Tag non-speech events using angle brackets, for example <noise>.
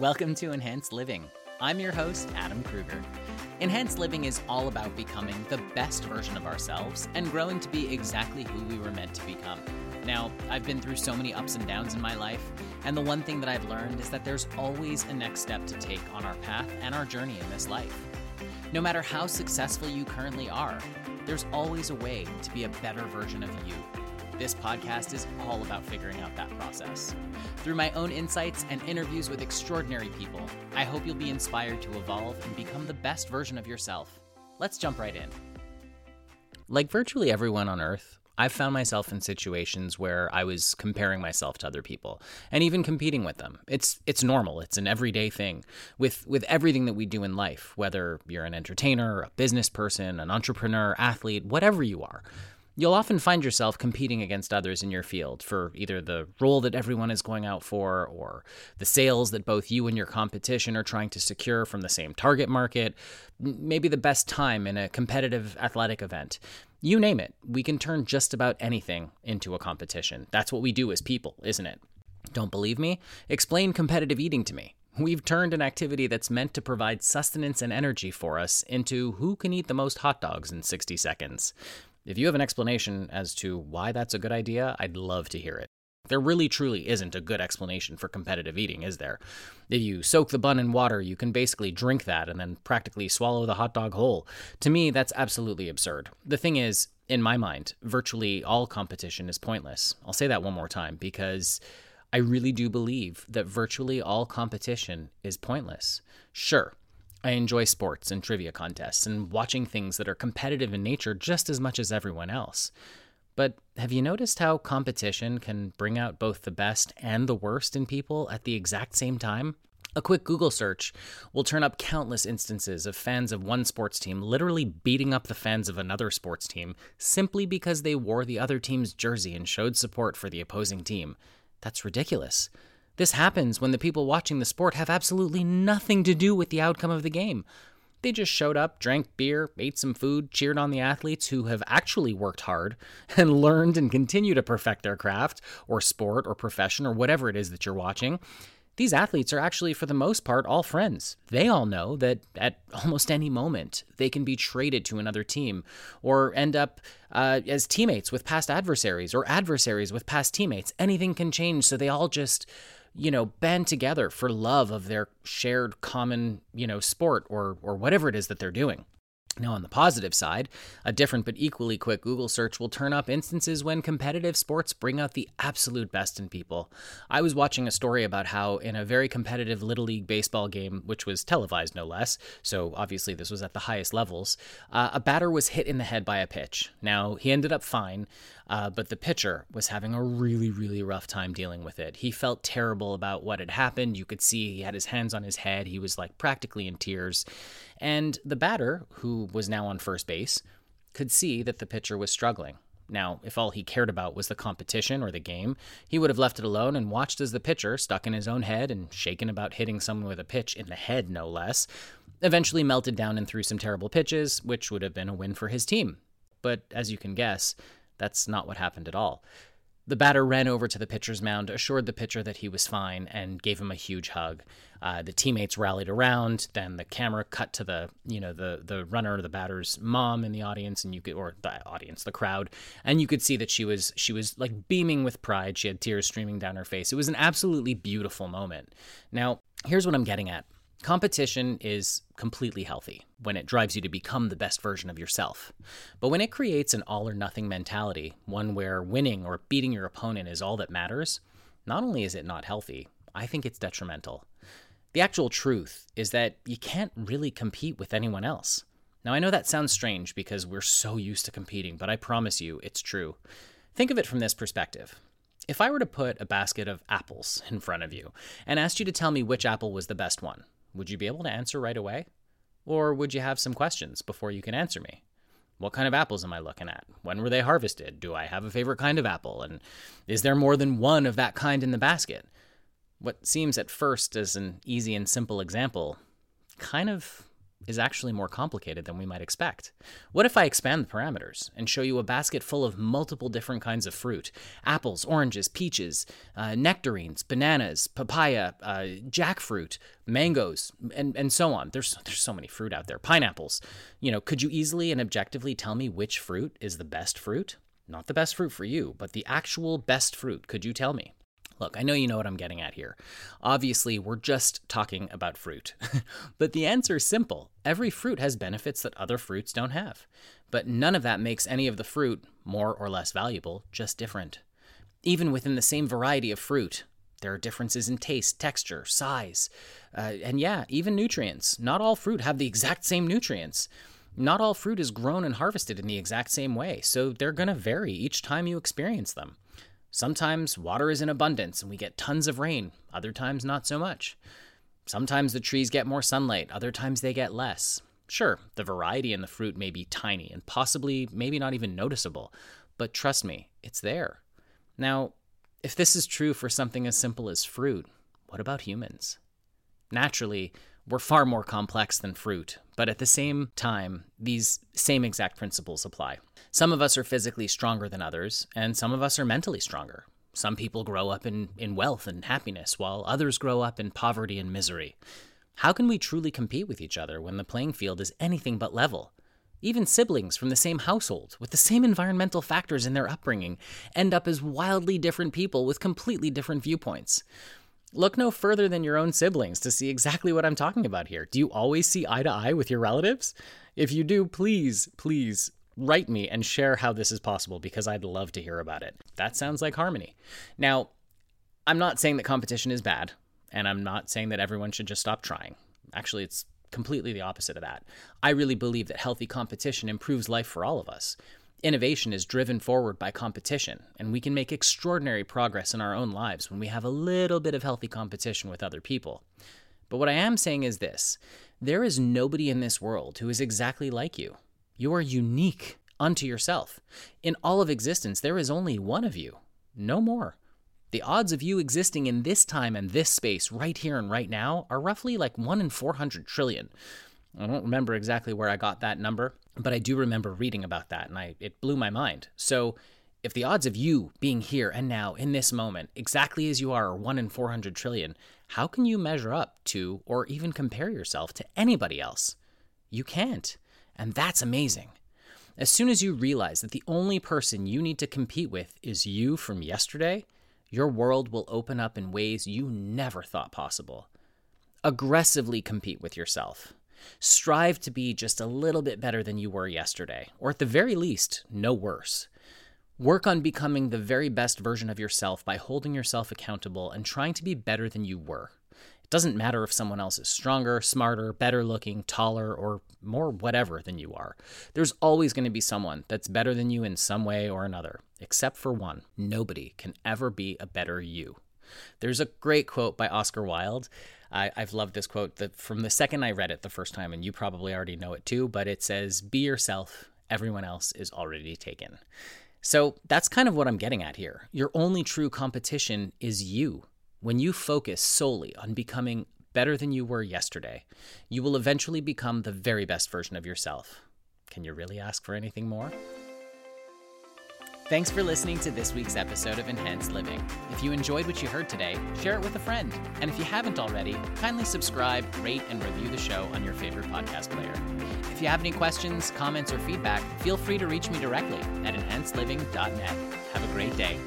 Welcome to Enhanced Living. I'm your host, Adam Kruger. Enhanced Living is all about becoming the best version of ourselves and growing to be exactly who we were meant to become. Now, I've been through so many ups and downs in my life, and the one thing that I've learned is that there's always a next step to take on our path and our journey in this life. No matter how successful you currently are, there's always a way to be a better version of you. This podcast is all about figuring out that process. Through my own insights and interviews with extraordinary people, I hope you'll be inspired to evolve and become the best version of yourself. Let's jump right in. Like virtually everyone on Earth, I've found myself in situations where I was comparing myself to other people and even competing with them. It's it's normal. It's an everyday thing with with everything that we do in life, whether you're an entertainer, a business person, an entrepreneur, athlete, whatever you are. You'll often find yourself competing against others in your field for either the role that everyone is going out for or the sales that both you and your competition are trying to secure from the same target market, maybe the best time in a competitive athletic event. You name it, we can turn just about anything into a competition. That's what we do as people, isn't it? Don't believe me? Explain competitive eating to me. We've turned an activity that's meant to provide sustenance and energy for us into who can eat the most hot dogs in 60 seconds. If you have an explanation as to why that's a good idea, I'd love to hear it. There really truly isn't a good explanation for competitive eating, is there? If you soak the bun in water, you can basically drink that and then practically swallow the hot dog whole. To me, that's absolutely absurd. The thing is, in my mind, virtually all competition is pointless. I'll say that one more time because I really do believe that virtually all competition is pointless. Sure, I enjoy sports and trivia contests and watching things that are competitive in nature just as much as everyone else. But have you noticed how competition can bring out both the best and the worst in people at the exact same time? A quick Google search will turn up countless instances of fans of one sports team literally beating up the fans of another sports team simply because they wore the other team's jersey and showed support for the opposing team. That's ridiculous. This happens when the people watching the sport have absolutely nothing to do with the outcome of the game. They just showed up, drank beer, ate some food, cheered on the athletes who have actually worked hard <laughs> and learned and continue to perfect their craft or sport or profession or whatever it is that you're watching. These athletes are actually, for the most part, all friends. They all know that at <laughs> almost any moment they can be traded to another team or end up uh, as teammates with past adversaries or adversaries with past teammates. Anything can change, so they all just you know, band together for love of their shared common, you know, sport or or whatever it is that they're doing. Now, on the positive side, a different but equally quick Google search will turn up instances when competitive sports bring out the absolute best in people. I was watching a story about how, in a very competitive Little League baseball game, which was televised no less, so obviously this was at the highest levels, uh, a batter was hit in the head by a pitch. Now, he ended up fine, uh, but the pitcher was having a really, really rough time dealing with it. He felt terrible about what had happened. You could see he had his hands on his head. He was like practically in tears. And the batter, who was now on first base, could see that the pitcher was struggling. Now, if all he cared about was the competition or the game, he would have left it alone and watched as the pitcher, stuck in his own head and shaken about hitting someone with a pitch in the head, no less, eventually melted down and threw some terrible pitches, which would have been a win for his team. But as you can guess, that's not what happened at all. The batter ran over to the pitcher's mound, assured the pitcher that he was fine, and gave him a huge hug. Uh, the teammates rallied around. Then the camera cut to the, you know, the the runner, the batter's mom in the audience, and you could, or the audience, the crowd, and you could see that she was she was like beaming with pride. She had tears streaming down her face. It was an absolutely beautiful moment. Now, here's what I'm getting at. Competition is completely healthy when it drives you to become the best version of yourself. But when it creates an all or nothing mentality, one where winning or beating your opponent is all that matters, not only is it not healthy, I think it's detrimental. The actual truth is that you can't really compete with anyone else. Now, I know that sounds strange because we're so used to competing, but I promise you it's true. Think of it from this perspective. If I were to put a basket of apples in front of you and asked you to tell me which apple was the best one, would you be able to answer right away? Or would you have some questions before you can answer me? What kind of apples am I looking at? When were they harvested? Do I have a favorite kind of apple? And is there more than one of that kind in the basket? What seems at first as an easy and simple example kind of is actually more complicated than we might expect. What if I expand the parameters and show you a basket full of multiple different kinds of fruit apples, oranges, peaches, uh, nectarines, bananas, papaya, uh, jackfruit, mangoes, and, and so on? There's, there's so many fruit out there. Pineapples. You know, could you easily and objectively tell me which fruit is the best fruit? Not the best fruit for you, but the actual best fruit. Could you tell me? Look, I know you know what I'm getting at here. Obviously, we're just talking about fruit. <laughs> but the answer is simple every fruit has benefits that other fruits don't have. But none of that makes any of the fruit more or less valuable, just different. Even within the same variety of fruit, there are differences in taste, texture, size, uh, and yeah, even nutrients. Not all fruit have the exact same nutrients. Not all fruit is grown and harvested in the exact same way, so they're going to vary each time you experience them. Sometimes water is in abundance and we get tons of rain, other times not so much. Sometimes the trees get more sunlight, other times they get less. Sure, the variety in the fruit may be tiny and possibly maybe not even noticeable, but trust me, it's there. Now, if this is true for something as simple as fruit, what about humans? Naturally, we're far more complex than fruit, but at the same time, these same exact principles apply. Some of us are physically stronger than others, and some of us are mentally stronger. Some people grow up in, in wealth and happiness, while others grow up in poverty and misery. How can we truly compete with each other when the playing field is anything but level? Even siblings from the same household, with the same environmental factors in their upbringing, end up as wildly different people with completely different viewpoints. Look no further than your own siblings to see exactly what I'm talking about here. Do you always see eye to eye with your relatives? If you do, please, please write me and share how this is possible because I'd love to hear about it. That sounds like harmony. Now, I'm not saying that competition is bad, and I'm not saying that everyone should just stop trying. Actually, it's completely the opposite of that. I really believe that healthy competition improves life for all of us. Innovation is driven forward by competition, and we can make extraordinary progress in our own lives when we have a little bit of healthy competition with other people. But what I am saying is this there is nobody in this world who is exactly like you. You are unique unto yourself. In all of existence, there is only one of you, no more. The odds of you existing in this time and this space, right here and right now, are roughly like 1 in 400 trillion. I don't remember exactly where I got that number, but I do remember reading about that and I it blew my mind. So, if the odds of you being here and now in this moment, exactly as you are, are 1 in 400 trillion, how can you measure up to or even compare yourself to anybody else? You can't. And that's amazing. As soon as you realize that the only person you need to compete with is you from yesterday, your world will open up in ways you never thought possible. Aggressively compete with yourself. Strive to be just a little bit better than you were yesterday, or at the very least, no worse. Work on becoming the very best version of yourself by holding yourself accountable and trying to be better than you were. It doesn't matter if someone else is stronger, smarter, better looking, taller, or more whatever than you are. There's always going to be someone that's better than you in some way or another, except for one. Nobody can ever be a better you. There's a great quote by Oscar Wilde. I, have loved this quote that from the second I read it the first time, and you probably already know it too, but it says, Be yourself, everyone else is already taken. So that's kind of what I'm getting at here. Your only true competition is you. When you focus solely on becoming better than you were yesterday, you will eventually become the very best version of yourself. Can you really ask for anything more? Thanks for listening to this week's episode of Enhanced Living. If you enjoyed what you heard today, share it with a friend. And if you haven't already, kindly subscribe, rate, and review the show on your favorite podcast player. If you have any questions, comments, or feedback, feel free to reach me directly at enhancedliving.net. Have a great day.